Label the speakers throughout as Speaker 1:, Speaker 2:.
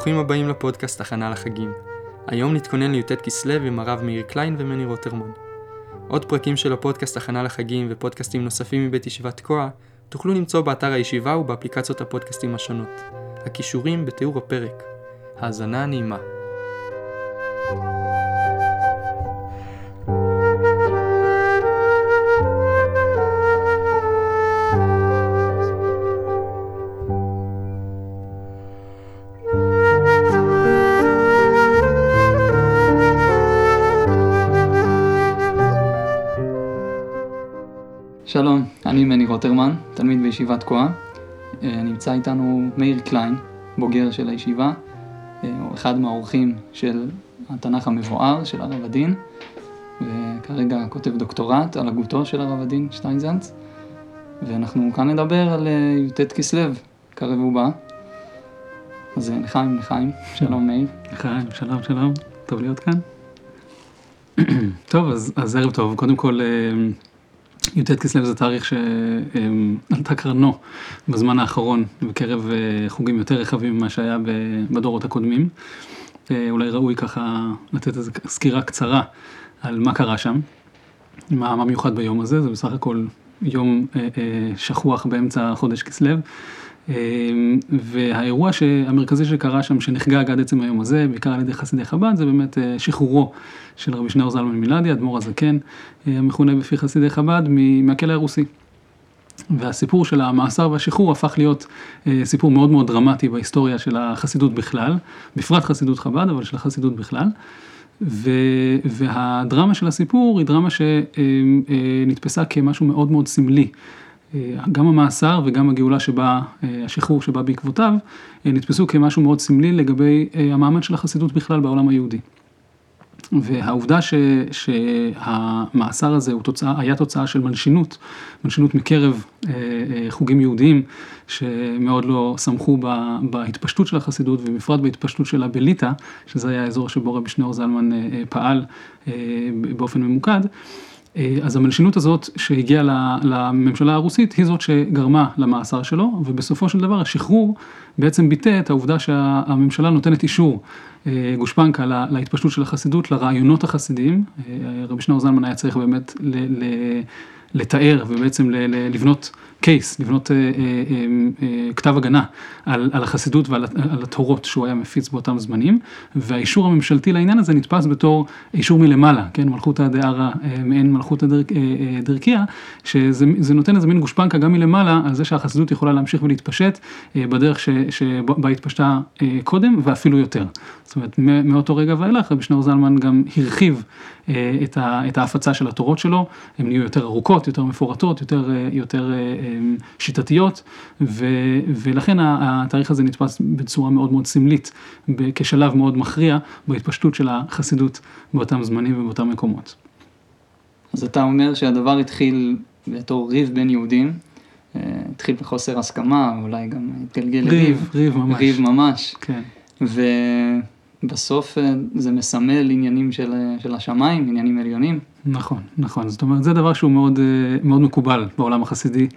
Speaker 1: שלום וברוכים הבאים לפודקאסט הכנה לחגים. היום נתכונן לי"ט כסלו עם הרב מאיר קליין ומני רוטרמן. עוד פרקים של הפודקאסט הכנה לחגים ופודקאסטים נוספים מבית ישיבת תקוע תוכלו למצוא באתר הישיבה ובאפליקציות הפודקאסטים השונות. הכישורים בתיאור הפרק. האזנה נעימה.
Speaker 2: רוטרמן, תלמיד בישיבת תקועה. אה, נמצא איתנו מאיר קליין, בוגר של הישיבה, אה, הוא אחד מהאורחים של התנ"ך המבואר של הרב הדין, וכרגע כותב דוקטורט על הגותו של הרב הדין שטיינזנץ, ואנחנו כאן נדבר על אה, י"ט כסלו, קרב ובא. אז לחיים, לחיים, שלום מאיר.
Speaker 3: לחיים, שלום, שלום, טוב להיות כאן. טוב, אז, אז ערב טוב, קודם כל י"ט כסלו זה תאריך שעלתה קרנו בזמן האחרון בקרב אה, חוגים יותר רחבים ממה שהיה בדורות הקודמים. אה, אולי ראוי ככה לתת איזו סקירה קצרה על מה קרה שם, מה, מה מיוחד ביום הזה, זה בסך הכל יום אה, שכוח באמצע חודש כסלו. והאירוע המרכזי שקרה שם, שנחגג עד עצם היום הזה, בעיקר על ידי חסידי חב"ד, זה באמת שחרורו של רבי שניאור זלמן מילדי, אדמו"ר הזקן, אה, המכונה בפי חסידי חב"ד, מהכלא הרוסי. והסיפור של המאסר והשחרור הפך להיות אה, סיפור מאוד מאוד דרמטי בהיסטוריה של החסידות בכלל, בפרט חסידות חב"ד, אבל של החסידות בכלל. ו, והדרמה של הסיפור היא דרמה שנתפסה כמשהו מאוד מאוד סמלי. אה, גם המאסר וגם הגאולה שבה, השחרור שבא בעקבותיו, נתפסו כמשהו מאוד סמלי לגבי המעמד של החסידות בכלל בעולם היהודי. והעובדה ש, שהמאסר הזה תוצאה, היה תוצאה של מלשינות, מלשינות מקרב אה, אה, חוגים יהודיים שמאוד לא שמחו בהתפשטות של החסידות ובפרט בהתפשטות שלה בליטא, שזה היה האזור שבו רבי שניאור זלמן אה, אה, פעל אה, באופן ממוקד. אה, אז המלשינות הזאת שהגיעה לממשלה הרוסית היא זאת שגרמה למאסר שלו ובסופו של דבר השחרור בעצם ביטא את העובדה שהממשלה נותנת אישור אה, גושפנקה להתפשטות של החסידות, לרעיונות החסידיים. אה, רבי שניאור זלמן היה צריך באמת לתאר ובעצם לבנות קייס, לבנות אה, אה, אה, כתב הגנה על, על החסידות ועל על התורות שהוא היה מפיץ באותם זמנים, והאישור הממשלתי לעניין הזה נתפס בתור אישור מלמעלה, כן, מלכותא דערא מעין מלכותא דרכיה, שזה נותן איזה מין גושפנקה גם מלמעלה על זה שהחסידות יכולה להמשיך ולהתפשט בדרך שבה התפשטה קודם ואפילו יותר. זאת אומרת, מאותו רגע ואילך רבי שניאור זלמן גם הרחיב את, ה, את ההפצה של התורות שלו, הן נהיו יותר ארוכות, יותר מפורטות, יותר, יותר שיטתיות, ו, ולכן התאריך הזה נתפס בצורה מאוד מאוד סמלית, כשלב מאוד מכריע בהתפשטות של החסידות באותם זמנים ובאותם מקומות.
Speaker 2: אז אתה אומר שהדבר התחיל בתור ריב בין יהודים, אה, התחיל בחוסר הסכמה, אולי גם התגלגל
Speaker 3: לריב. ריב, ריב ממש.
Speaker 2: ריב ממש.
Speaker 3: כן.
Speaker 2: אה, זה מסמל עניינים של, אה, של השמיים, עניינים עליונים.
Speaker 3: נכון, נכון, זאת אומרת זה דבר שהוא מאוד, מאוד מקובל בעולם החסידי,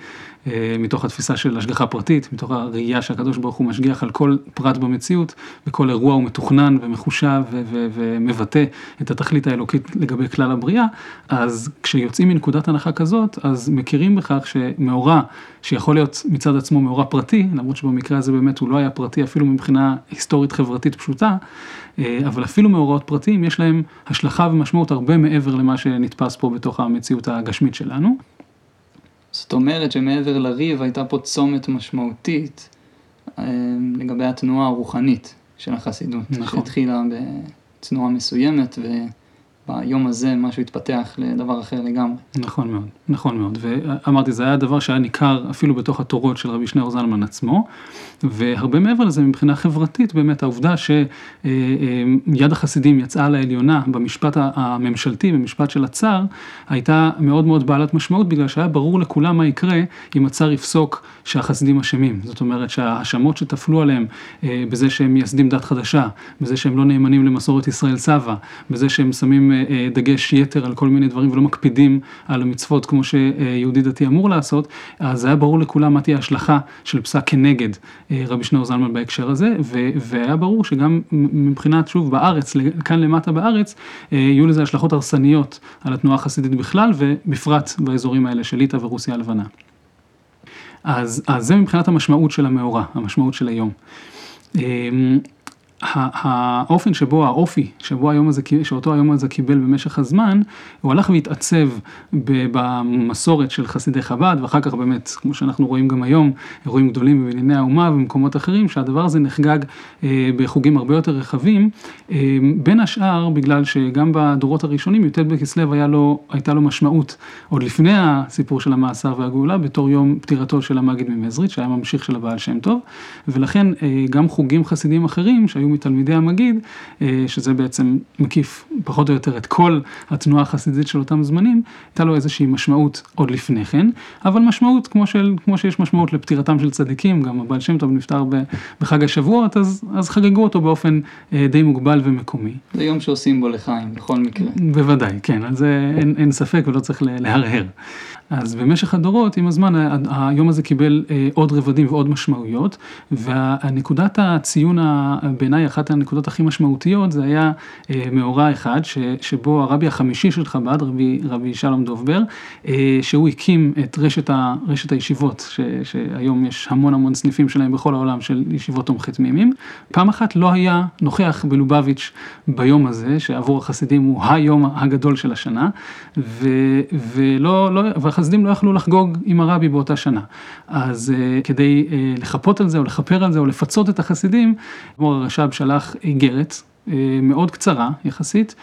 Speaker 3: אה, מתוך התפיסה של השגחה פרטית, מתוך הראייה שהקדוש ברוך הוא משגיח על כל פרט במציאות, וכל אירוע הוא מתוכנן ומחושב ומבטא את התכלית האלוקית לגבי כלל הבריאה, אז כשיוצאים מנקודת הנחה כזאת, אז מכירים בכך שמאורע שיכול להיות מצד עצמו מאורע פרטי, למרות שבמקרה הזה באמת הוא לא היה פרטי אפילו מבחינה היסטורית חברתית פשוטה, אה, אבל אפילו מאורעות פרטיים יש להם השלכה ומשמעות הרבה מעבר למה שנתפס פה בתוך המציאות הגשמית שלנו.
Speaker 2: זאת אומרת שמעבר לריב הייתה פה צומת משמעותית אה, לגבי התנועה הרוחנית של החסידות, נכון. שהתחילה בתנועה מסוימת ו... ביום הזה משהו התפתח לדבר אחר לגמרי.
Speaker 3: נכון מאוד, נכון מאוד, ואמרתי זה היה דבר שהיה ניכר אפילו בתוך התורות של רבי שניאור זלמן עצמו, והרבה מעבר לזה מבחינה חברתית באמת העובדה שיד אה, אה, החסידים יצאה לעליונה במשפט הממשלתי, במשפט של הצאר, הייתה מאוד מאוד בעלת משמעות בגלל שהיה ברור לכולם מה יקרה אם הצאר יפסוק שהחסידים אשמים, זאת אומרת שההאשמות שטפלו עליהם אה, בזה שהם מייסדים דת חדשה, בזה שהם לא נאמנים למסורת ישראל סבא, בזה שהם שמים דגש יתר על כל מיני דברים ולא מקפידים על המצוות כמו שיהודי דתי אמור לעשות, אז היה ברור לכולם מה תהיה ההשלכה של פסק כנגד רבי שניאור זלמן בהקשר הזה, והיה ברור שגם מבחינת, שוב, בארץ, כאן למטה בארץ, יהיו לזה השלכות הרסניות על התנועה החסידית בכלל, ובפרט באזורים האלה של ליטא ורוסיה הלבנה. אז, אז זה מבחינת המשמעות של המאורע, המשמעות של היום. האופן שבו, האופי שבו היום הזה, שאותו היום הזה קיבל במשך הזמן, הוא הלך והתעצב במסורת של חסידי חב"ד, ואחר כך באמת, כמו שאנחנו רואים גם היום, אירועים גדולים בבנייני האומה ובמקומות אחרים, שהדבר הזה נחגג אה, בחוגים הרבה יותר רחבים, אה, בין השאר בגלל שגם בדורות הראשונים, י"ט בכסלו הייתה לו משמעות, עוד לפני הסיפור של המאסר והגאולה, בתור יום פטירתו של המגיד ממזריץ', שהיה ממשיך של הבעל שם טוב, ולכן אה, גם חוגים חסידיים אחרים שהיו מתלמידי המגיד, אה, שזה בעצם מקיף פחות או יותר את כל התנועה החסידית של אותם זמנים, הייתה לו איזושהי משמעות עוד לפני כן, אבל משמעות כמו, של, כמו שיש משמעות לפטירתם של צדיקים, גם הבעל שם טוב נפטר בחג השבועות, אז, אז חגגו אותו באופן אה, די מוגבל ומקומי.
Speaker 2: זה יום שעושים בו לחיים, בכל מקרה.
Speaker 3: בוודאי, כן, על זה אין, אין ספק ולא צריך להרהר. אז במשך הדורות, עם הזמן, היום הזה קיבל אה, עוד רבדים ועוד משמעויות, והנקודת הציון בעיניי, אחת הנקודות הכי משמעותיות, זה היה אה, מאורע אחד, שבו הרבי החמישי של חב"ד, רבי, רבי שלום דובבר, אה, שהוא הקים את רשת, ה, רשת הישיבות, ש, שהיום יש המון המון סניפים שלהם בכל העולם, של ישיבות תומכי תמימים. פעם אחת לא היה נוכח בלובביץ' ביום הזה, שעבור החסידים הוא היום הגדול של השנה, ו, ולא, לא, החסידים לא יכלו לחגוג עם הרבי באותה שנה. אז uh, כדי uh, לחפות על זה או לכפר על זה או לפצות את החסידים, אדמו"ר הרש"ב שלח איגרת uh, מאוד קצרה יחסית,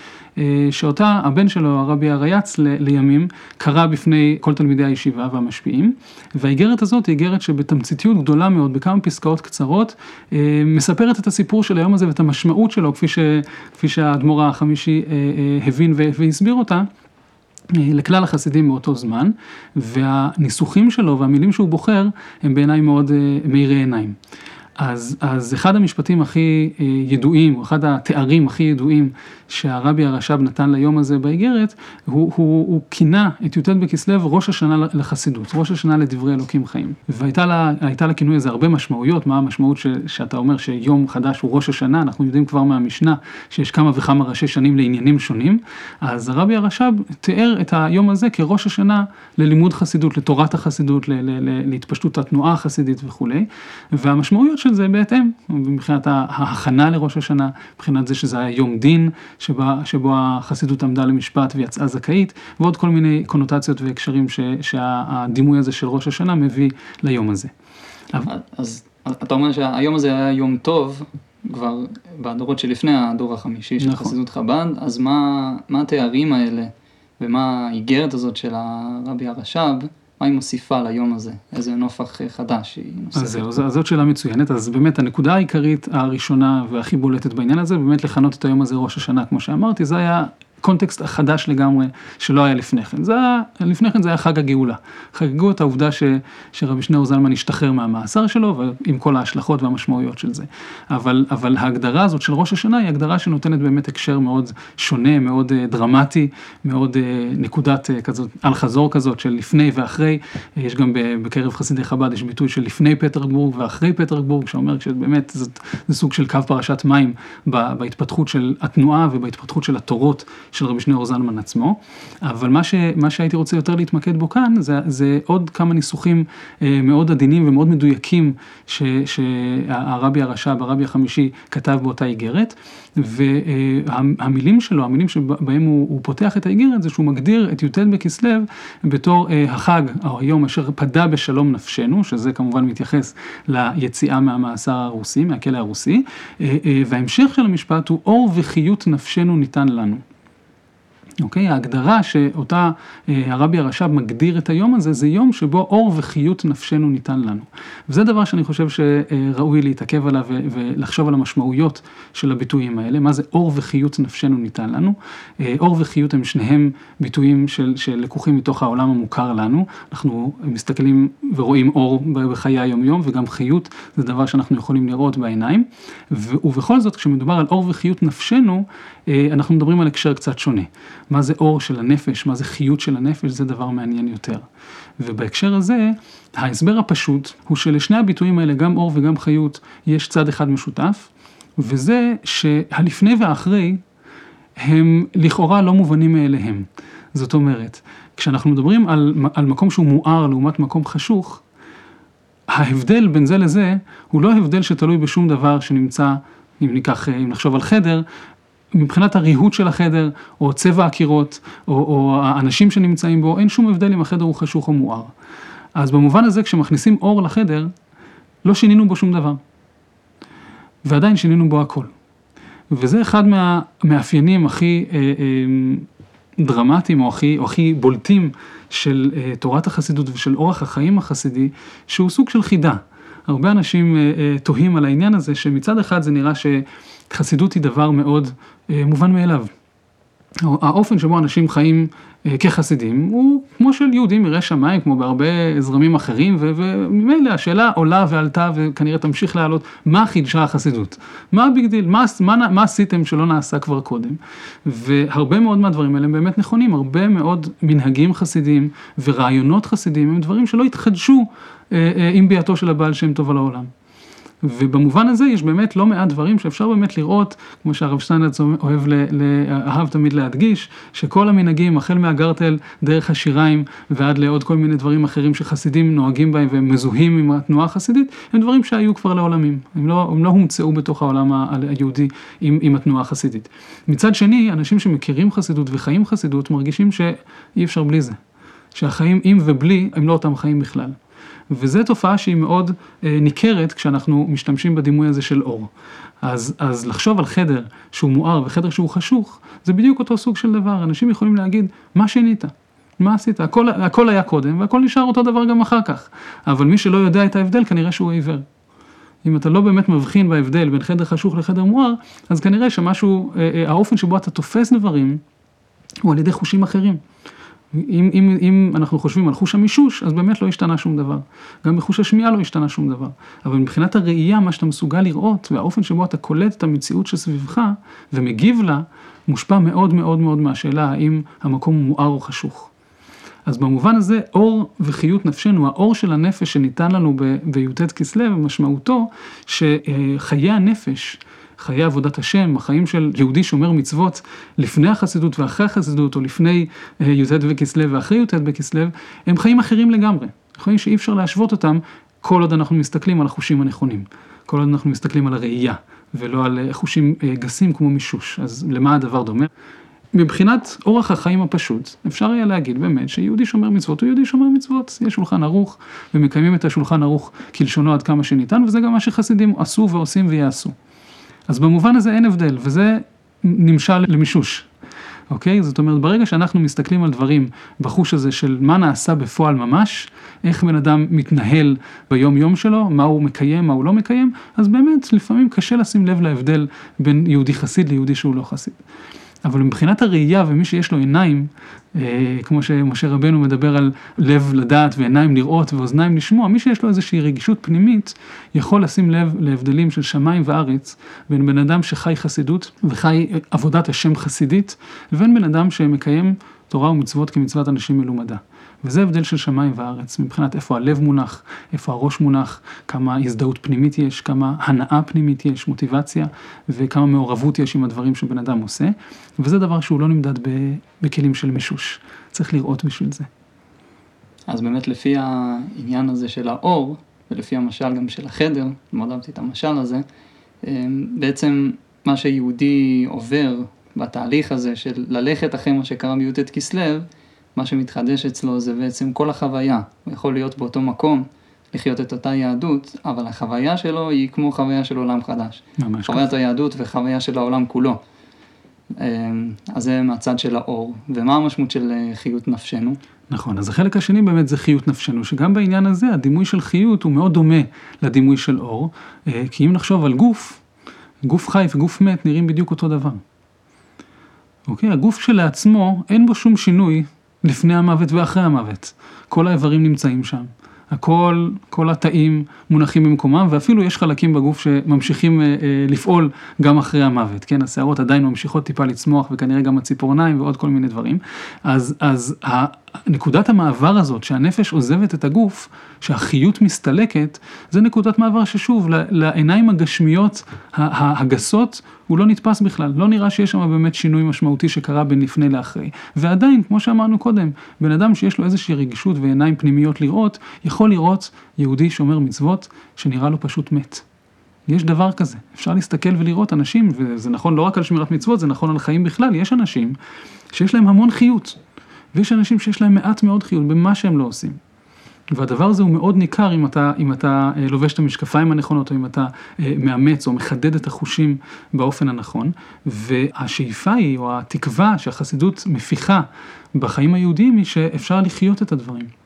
Speaker 3: שאותה הבן שלו, הרבי הרייץ, לימים, קרא בפני כל תלמידי הישיבה והמשפיעים, והאיגרת הזאת היא איגרת שבתמציתיות גדולה מאוד, בכמה פסקאות קצרות, מספרת את הסיפור של היום הזה ואת המשמעות שלו, כפי, ש, כפי שהאדמו"ר החמישי הבין והסביר אותה. לכלל החסידים מאותו זמן, והניסוחים שלו והמילים שהוא בוחר הם בעיניי מאוד אה, מאירי עיניים. אז, אז אחד המשפטים הכי אה, ידועים, או אחד התארים הכי ידועים שהרבי הרש"ב נתן ליום הזה באיגרת, הוא, כינה את י"ט בכסלו ראש השנה לחסידות, ראש השנה לדברי אלוקים חיים. והייתה לכינוי הזה הרבה משמעויות, מה המשמעות ש, שאתה אומר שיום חדש הוא ראש השנה, אנחנו יודעים כבר מהמשנה שיש כמה וכמה ראשי שנים לעניינים שונים, אז הרבי הרש"ב תיאר את היום הזה כראש השנה ללימוד חסידות, לתורת החסידות, ל, ל, ל, להתפשטות התנועה החסידית וכולי, והמשמעויות של זה בהתאם, מבחינת ההכנה לראש השנה, מבחינת זה שזה היה יום דין, שבו החסידות עמדה למשפט ויצאה זכאית, ועוד כל מיני קונוטציות והקשרים ש, שהדימוי הזה של ראש השנה מביא ליום הזה.
Speaker 2: אז אתה אומר שהיום הזה היה יום טוב, כבר בדורות שלפני הדור החמישי של נכון. חסידות חב"ד, אז מה, מה התארים האלה ומה האיגרת הזאת של הרבי הרש"ב? מה היא מוסיפה ליום הזה? איזה נופח חדש היא נוספת?
Speaker 3: אז זהו, זאת שאלה מצוינת. אז באמת הנקודה העיקרית הראשונה והכי בולטת בעניין הזה, באמת לכנות את היום הזה ראש השנה, כמו שאמרתי, זה היה קונטקסט חדש לגמרי שלא היה לפני כן. זה היה, לפני כן זה היה חג הגאולה. חגגו את העובדה ש, שרבי שניאור זלמן השתחרר מהמאסר שלו, ועם כל ההשלכות והמשמעויות של זה. אבל, אבל ההגדרה הזאת של ראש השנה היא הגדרה שנותנת באמת הקשר מאוד שונה, מאוד uh, דרמטי, מאוד uh, נקודת uh, כזאת, אל חזור כזאת של לפני ואחרי. יש גם בקרב חסידי חב"ד, יש ביטוי של לפני פטרבורג ואחרי פטרבורג, שאומר שבאמת זה, זה סוג של קו פרשת מים בהתפתחות של התנועה ובהתפתחות של התורות. של רבי שניאור זלמן עצמו, אבל מה, ש, מה שהייתי רוצה יותר להתמקד בו כאן, זה, זה עוד כמה ניסוחים אה, מאוד עדינים ומאוד מדויקים ש, שהרבי הרש"ב, הרבי החמישי, כתב באותה איגרת, והמילים שלו, המילים שבהם הוא, הוא פותח את האיגרת, זה שהוא מגדיר את י"ט בכסלו בתור אה, החג, או היום אשר פדה בשלום נפשנו, שזה כמובן מתייחס ליציאה מהמאסר הרוסי, מהכלא הרוסי, אה, וההמשך של המשפט הוא אור וחיות נפשנו ניתן לנו. אוקיי? ההגדרה שאותה אה, הרבי הרש"ב מגדיר את היום הזה, זה יום שבו אור וחיות נפשנו ניתן לנו. וזה דבר שאני חושב שראוי להתעכב עליו ולחשוב על המשמעויות של הביטויים האלה, מה זה אור וחיות נפשנו ניתן לנו. אה, אור וחיות הם שניהם ביטויים של, שלקוחים מתוך העולם המוכר לנו, אנחנו מסתכלים ורואים אור בחיי היום-יום וגם חיות זה דבר שאנחנו יכולים לראות בעיניים, ובכל זאת כשמדובר על אור וחיות נפשנו, אה, אנחנו מדברים על הקשר קצת שונה. מה זה אור של הנפש, מה זה חיות של הנפש, זה דבר מעניין יותר. ובהקשר הזה, ההסבר הפשוט הוא שלשני הביטויים האלה, גם אור וגם חיות, יש צד אחד משותף, וזה שהלפני והאחרי הם לכאורה לא מובנים מאליהם. זאת אומרת, כשאנחנו מדברים על, על מקום שהוא מואר לעומת מקום חשוך, ההבדל בין זה לזה הוא לא הבדל שתלוי בשום דבר שנמצא, אם ניקח, אם נחשוב על חדר, מבחינת הריהוט של החדר, או צבע הקירות, או, או האנשים שנמצאים בו, אין שום הבדל אם החדר הוא חשוך או מואר. אז במובן הזה כשמכניסים אור לחדר, לא שינינו בו שום דבר. ועדיין שינינו בו הכל. וזה אחד מהמאפיינים הכי אה, אה, דרמטיים או הכי, או הכי בולטים של אה, תורת החסידות ושל אורח החיים החסידי, שהוא סוג של חידה. הרבה אנשים אה, אה, תוהים על העניין הזה, שמצד אחד זה נראה שחסידות היא דבר מאוד מובן מאליו. האופן שבו אנשים חיים אה, כחסידים הוא כמו של יהודים יראי שמיים, כמו בהרבה זרמים אחרים, וממילא השאלה עולה ועלתה וכנראה תמשיך לעלות, מה חידשה החסידות? מה ה big deal? מה, מה, מה עשיתם שלא נעשה כבר קודם? והרבה מאוד מהדברים האלה הם באמת נכונים, הרבה מאוד מנהגים חסידיים ורעיונות חסידיים הם דברים שלא התחדשו אה, אה, עם ביאתו של הבעל שם טוב על העולם. ובמובן הזה יש באמת לא מעט דברים שאפשר באמת לראות, כמו שהרב שטיינלץ אוהב, אהב תמיד להדגיש, שכל המנהגים, החל מהגרטל, דרך השיריים ועד לעוד כל מיני דברים אחרים שחסידים נוהגים בהם והם מזוהים עם התנועה החסידית, הם דברים שהיו כבר לעולמים, הם לא, הם לא הומצאו בתוך העולם היהודי עם, עם התנועה החסידית. מצד שני, אנשים שמכירים חסידות וחיים חסידות מרגישים שאי אפשר בלי זה, שהחיים עם ובלי הם לא אותם חיים בכלל. וזו תופעה שהיא מאוד אה, ניכרת כשאנחנו משתמשים בדימוי הזה של אור. אז, אז לחשוב על חדר שהוא מואר וחדר שהוא חשוך, זה בדיוק אותו סוג של דבר, אנשים יכולים להגיד, מה שינית? מה עשית? הכל, הכל היה קודם והכל נשאר אותו דבר גם אחר כך. אבל מי שלא יודע את ההבדל כנראה שהוא עיוור. אם אתה לא באמת מבחין בהבדל בין חדר חשוך לחדר מואר, אז כנראה שמשהו, אה, אה, האופן שבו אתה תופס דברים, הוא על ידי חושים אחרים. אם, אם, אם אנחנו חושבים על חוש המישוש, אז באמת לא השתנה שום דבר. גם בחוש השמיעה לא השתנה שום דבר. אבל מבחינת הראייה, מה שאתה מסוגל לראות, והאופן שבו אתה קולט את המציאות שסביבך, ומגיב לה, מושפע מאוד מאוד מאוד מהשאלה האם המקום מואר או חשוך. אז במובן הזה, אור וחיות נפשנו, האור של הנפש שניתן לנו בי"ט כסלו, משמעותו שחיי הנפש, חיי עבודת השם, החיים של יהודי שומר מצוות לפני החסידות ואחרי החסידות, או לפני אה, י"ט בכסלו ואחרי י"ט בכסלו, הם חיים אחרים לגמרי. חיים שאי אפשר להשוות אותם כל עוד אנחנו מסתכלים על החושים הנכונים, כל עוד אנחנו מסתכלים על הראייה, ולא על אה, חושים אה, גסים כמו מישוש. אז למה הדבר דומה? מבחינת אורח החיים הפשוט, אפשר היה להגיד באמת שיהודי שומר מצוות הוא יהודי שומר מצוות, יש שולחן ערוך ומקיימים את השולחן ערוך כלשונו עד כמה שניתן, וזה גם מה שחסידים עשו ועושים ויעשו. אז במובן הזה אין הבדל, וזה נמשל למישוש. אוקיי? זאת אומרת, ברגע שאנחנו מסתכלים על דברים בחוש הזה של מה נעשה בפועל ממש, איך בן אדם מתנהל ביום יום שלו, מה הוא מקיים, מה הוא לא מקיים, אז באמת לפעמים קשה לשים לב להבדל בין יהודי חסיד ליהודי שהוא לא חסיד. אבל מבחינת הראייה ומי שיש לו עיניים, אה, כמו שמשה רבנו מדבר על לב לדעת ועיניים לראות ואוזניים לשמוע, מי שיש לו איזושהי רגישות פנימית, יכול לשים לב להבדלים של שמיים וארץ בין בן אדם שחי חסידות וחי עבודת השם חסידית, לבין בן אדם שמקיים תורה ומצוות כמצוות אנשים מלומדה. וזה הבדל של שמיים וארץ, מבחינת איפה הלב מונח, איפה הראש מונח, כמה הזדהות פנימית יש, כמה הנאה פנימית יש, מוטיבציה, וכמה מעורבות יש עם הדברים שבן אדם עושה, וזה דבר שהוא לא נמדד בכלים של מישוש, צריך לראות בשביל זה.
Speaker 2: אז באמת לפי העניין הזה של האור, ולפי המשל גם של החדר, מאוד אהבתי את המשל הזה, אמ, בעצם מה שיהודי עובר בתהליך הזה של ללכת אחרי מה שקרה בי"ט כסלו, מה שמתחדש אצלו זה בעצם כל החוויה. הוא יכול להיות באותו מקום, לחיות את אותה יהדות, אבל החוויה שלו היא כמו חוויה של עולם חדש. ממש. חוויית היהדות וחוויה של העולם כולו. אז זה מהצד של האור. ומה המשמעות של חיות נפשנו?
Speaker 3: נכון, אז החלק השני באמת זה חיות נפשנו, שגם בעניין הזה הדימוי של חיות הוא מאוד דומה לדימוי של אור, כי אם נחשוב על גוף, גוף חי וגוף מת נראים בדיוק אותו דבר. אוקיי? הגוף שלעצמו אין בו שום שינוי לפני המוות ואחרי המוות. כל האיברים נמצאים שם. הכל, כל התאים מונחים במקומם, ואפילו יש חלקים בגוף שממשיכים אה, אה, לפעול גם אחרי המוות, כן? השערות עדיין ממשיכות טיפה לצמוח, וכנראה גם הציפורניים ועוד כל מיני דברים. אז, אז נקודת המעבר הזאת, שהנפש עוזבת את הגוף, שהחיות מסתלקת, זה נקודת מעבר ששוב, לעיניים הגשמיות הגסות, הוא לא נתפס בכלל, לא נראה שיש שם באמת שינוי משמעותי שקרה בין לפני לאחרי. ועדיין, כמו שאמרנו קודם, בן אדם שיש לו איזושהי רגישות ועיניים פנימיות לראות, יכול לראות יהודי שומר מצוות שנראה לו פשוט מת. יש דבר כזה, אפשר להסתכל ולראות אנשים, וזה נכון לא רק על שמירת מצוות, זה נכון על חיים בכלל, יש אנשים שיש להם המון חיות. ויש אנשים שיש להם מעט מאוד חיות במה שהם לא עושים. והדבר הזה הוא מאוד ניכר אם אתה, אם אתה אה, לובש את המשקפיים הנכונות, או אם אתה אה, מאמץ או מחדד את החושים באופן הנכון. והשאיפה היא, או התקווה שהחסידות מפיחה בחיים היהודיים, היא שאפשר לחיות את הדברים.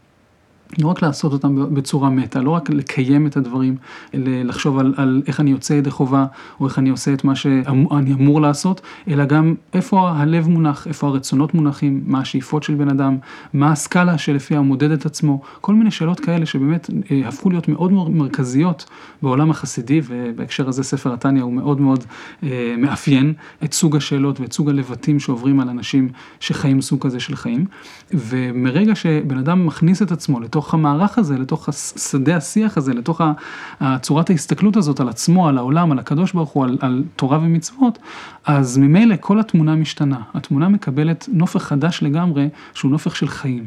Speaker 3: לא רק לעשות אותם בצורה מתה, לא רק לקיים את הדברים, לחשוב על, על איך אני יוצא ידי חובה, או איך אני עושה את מה שאני אמור לעשות, אלא גם איפה הלב מונח, איפה הרצונות מונחים, מה השאיפות של בן אדם, מה הסקאלה שלפיה הוא מודד את עצמו, כל מיני שאלות כאלה שבאמת אה, הפכו להיות מאוד מרכזיות בעולם החסידי, ובהקשר הזה ספר התניא הוא מאוד מאוד אה, מאפיין את סוג השאלות ואת סוג הלבטים שעוברים על אנשים שחיים סוג כזה של חיים, ומרגע שבן אדם מכניס את עצמו לתוך לתוך המערך הזה, לתוך שדה השיח הזה, לתוך צורת ההסתכלות הזאת על עצמו, על העולם, על הקדוש ברוך הוא, על, על תורה ומצוות, אז ממילא כל התמונה משתנה. התמונה מקבלת נופך חדש לגמרי, שהוא נופך של חיים.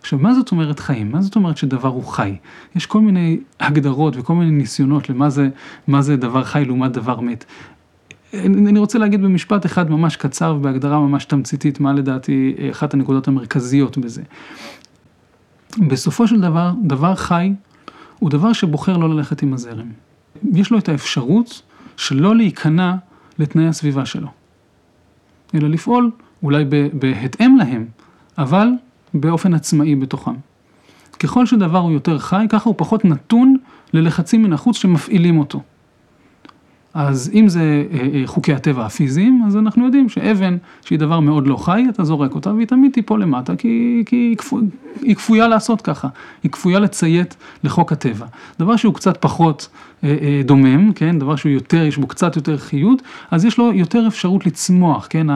Speaker 3: עכשיו, מה זאת אומרת חיים? מה זאת אומרת שדבר הוא חי? יש כל מיני הגדרות וכל מיני ניסיונות למה זה, זה דבר חי לעומת דבר מת. אני רוצה להגיד במשפט אחד ממש קצר ובהגדרה ממש תמציתית, מה לדעתי אחת הנקודות המרכזיות בזה. בסופו של דבר, דבר חי הוא דבר שבוחר לא ללכת עם הזרם. יש לו את האפשרות שלא להיכנע לתנאי הסביבה שלו, אלא לפעול אולי בהתאם להם, אבל באופן עצמאי בתוכם. ככל שדבר הוא יותר חי, ככה הוא פחות נתון ללחצים מן החוץ שמפעילים אותו. אז אם זה אה, אה, חוקי הטבע הפיזיים, אז אנחנו יודעים שאבן, שהיא דבר מאוד לא חי, אתה זורק אותה והיא תמיד תיפול למטה, כי, כי היא, כפו, היא כפויה לעשות ככה, היא כפויה לציית לחוק הטבע. דבר שהוא קצת פחות דומם, כן, דבר שהוא יותר, יש בו קצת יותר חיות, אז יש לו יותר אפשרות לצמוח, כן,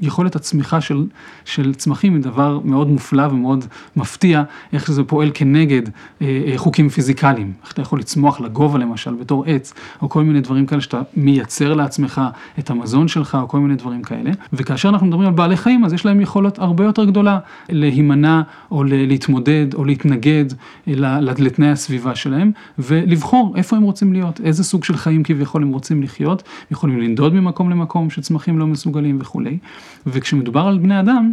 Speaker 3: היכולת הצמיחה של, של צמחים היא דבר מאוד מופלא ומאוד מפתיע, איך שזה פועל כנגד אה, חוקים פיזיקליים, איך אתה יכול לצמוח לגובה למשל בתור עץ, או כל מיני דברים כאלה שאתה מייצר לעצמך את המזון שלך, או כל מיני דברים כאלה, וכאשר אנחנו מדברים על בעלי חיים, אז יש להם יכולת הרבה יותר גדולה להימנע, או להתמודד, או להתנגד לתנאי הסביבה שלהם, ולבחור איפה הם רוצים להיות, איזה סוג של חיים כביכול הם רוצים לחיות, יכולים לנדוד ממקום למקום שצמחים לא מסוגלים וכולי, וכשמדובר על בני אדם,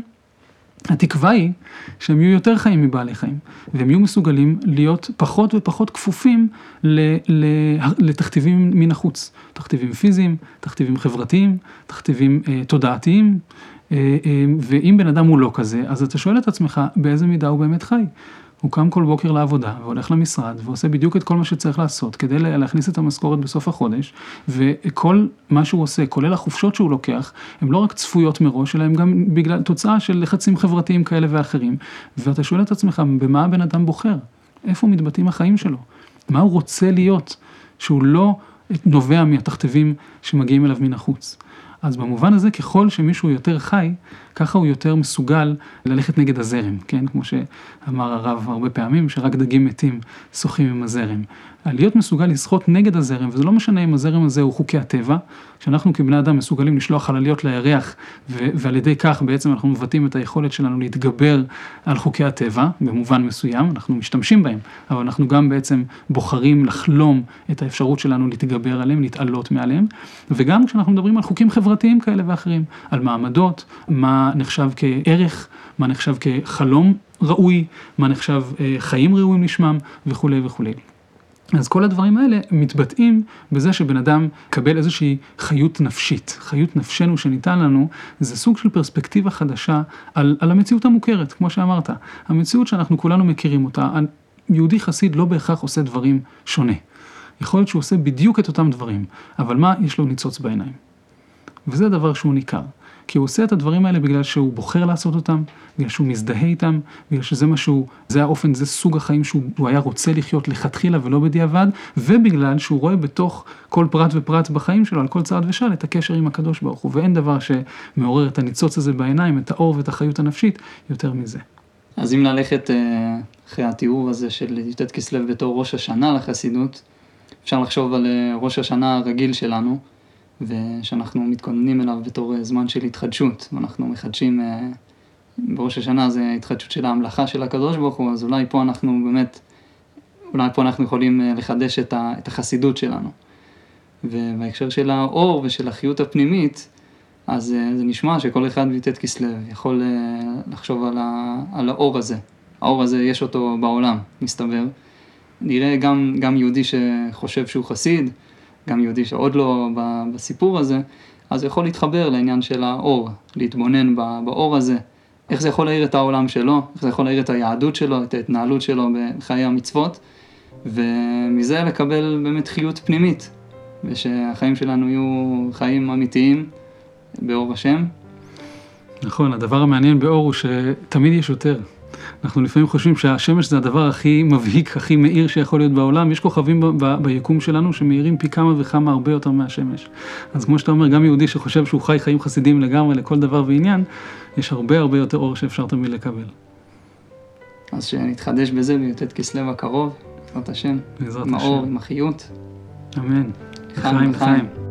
Speaker 3: התקווה היא שהם יהיו יותר חיים מבעלי חיים, והם יהיו מסוגלים להיות פחות ופחות כפופים לתכתיבים מן החוץ, תכתיבים פיזיים, תכתיבים חברתיים, תכתיבים אה, תודעתיים, אה, אה, ואם בן אדם הוא לא כזה, אז אתה שואל את עצמך באיזה מידה הוא באמת חי. הוא קם כל בוקר לעבודה והולך למשרד ועושה בדיוק את כל מה שצריך לעשות כדי להכניס את המשכורת בסוף החודש וכל מה שהוא עושה, כולל החופשות שהוא לוקח, הן לא רק צפויות מראש, אלא הן גם בגלל תוצאה של לחצים חברתיים כאלה ואחרים. ואתה שואל את עצמך, במה הבן אדם בוחר? איפה מתבטאים החיים שלו? מה הוא רוצה להיות, שהוא לא נובע מהתכתיבים שמגיעים אליו מן החוץ. אז במובן הזה, ככל שמישהו יותר חי, ככה הוא יותר מסוגל ללכת נגד הזרם, כן? כמו שאמר הרב הרבה פעמים, שרק דגים מתים שוחים עם הזרם. להיות מסוגל לשחות נגד הזרם, וזה לא משנה אם הזרם הזה הוא חוקי הטבע, שאנחנו כבני אדם מסוגלים לשלוח חלליות לירח, ועל ידי כך בעצם אנחנו מבטאים את היכולת שלנו להתגבר על חוקי הטבע, במובן מסוים, אנחנו משתמשים בהם, אבל אנחנו גם בעצם בוחרים לחלום את האפשרות שלנו להתגבר עליהם, להתעלות מעליהם, וגם כשאנחנו מדברים על חוקים חברתיים כאלה ואחרים, על מעמדות, מה נחשב כערך, מה נחשב כחלום ראוי, מה נחשב אה, חיים ראויים לשמם וכולי וכולי. אז כל הדברים האלה מתבטאים בזה שבן אדם מקבל איזושהי חיות נפשית. חיות נפשנו שניתן לנו, זה סוג של פרספקטיבה חדשה על, על המציאות המוכרת, כמו שאמרת. המציאות שאנחנו כולנו מכירים אותה, יהודי חסיד לא בהכרח עושה דברים שונה. יכול להיות שהוא עושה בדיוק את אותם דברים, אבל מה, יש לו ניצוץ בעיניים. וזה דבר שהוא ניכר. כי הוא עושה את הדברים האלה בגלל שהוא בוחר לעשות אותם, בגלל שהוא מזדהה איתם, בגלל שזה מה שהוא, זה האופן, זה סוג החיים שהוא היה רוצה לחיות לכתחילה ולא בדיעבד, ובגלל שהוא רואה בתוך כל פרט ופרט בחיים שלו, על כל צעד ושעל, את הקשר עם הקדוש ברוך הוא, ואין דבר שמעורר את הניצוץ הזה בעיניים, את האור ואת החיות הנפשית, יותר מזה.
Speaker 2: אז אם ללכת אה, אחרי התיאור הזה של י"ט כסלו בתור ראש השנה לחסידות, אפשר לחשוב על אה, ראש השנה הרגיל שלנו, ושאנחנו מתכוננים אליו בתור אה, זמן של התחדשות, ואנחנו מחדשים, אה, בראש השנה זה התחדשות של ההמלכה של הקדוש ברוך הוא, אז אולי פה אנחנו באמת, אולי פה אנחנו יכולים אה, לחדש את, ה, את החסידות שלנו. ובהקשר של האור ושל החיות הפנימית, אז זה נשמע שכל אחד בי"ט כסלו יכול לחשוב על, ה, על האור הזה. האור הזה יש אותו בעולם, מסתבר. נראה גם, גם יהודי שחושב שהוא חסיד, גם יהודי שעוד לא בסיפור הזה, אז יכול להתחבר לעניין של האור, להתבונן באור הזה, איך זה יכול להאיר את העולם שלו, איך זה יכול להאיר את היהדות שלו, את ההתנהלות שלו בחיי המצוות, ומזה לקבל באמת חיות פנימית, ושהחיים שלנו יהיו חיים אמיתיים באור השם.
Speaker 3: נכון, הדבר המעניין באור הוא שתמיד יש יותר. אנחנו לפעמים חושבים שהשמש זה הדבר הכי מבהיק, הכי מאיר שיכול להיות בעולם. יש כוכבים ב- ב- ביקום שלנו שמאירים פי כמה וכמה הרבה יותר מהשמש. אז כמו שאתה אומר, גם יהודי שחושב שהוא חי חיים חסידים לגמרי לכל דבר ועניין, יש הרבה הרבה יותר אור שאפשר תמיד לקבל.
Speaker 2: אז שנתחדש בזה בי"ט כסלו הקרוב, בעזרת השם. בעזרת השם. עם האור, עם החיות.
Speaker 3: אמן. לחיים לחיים.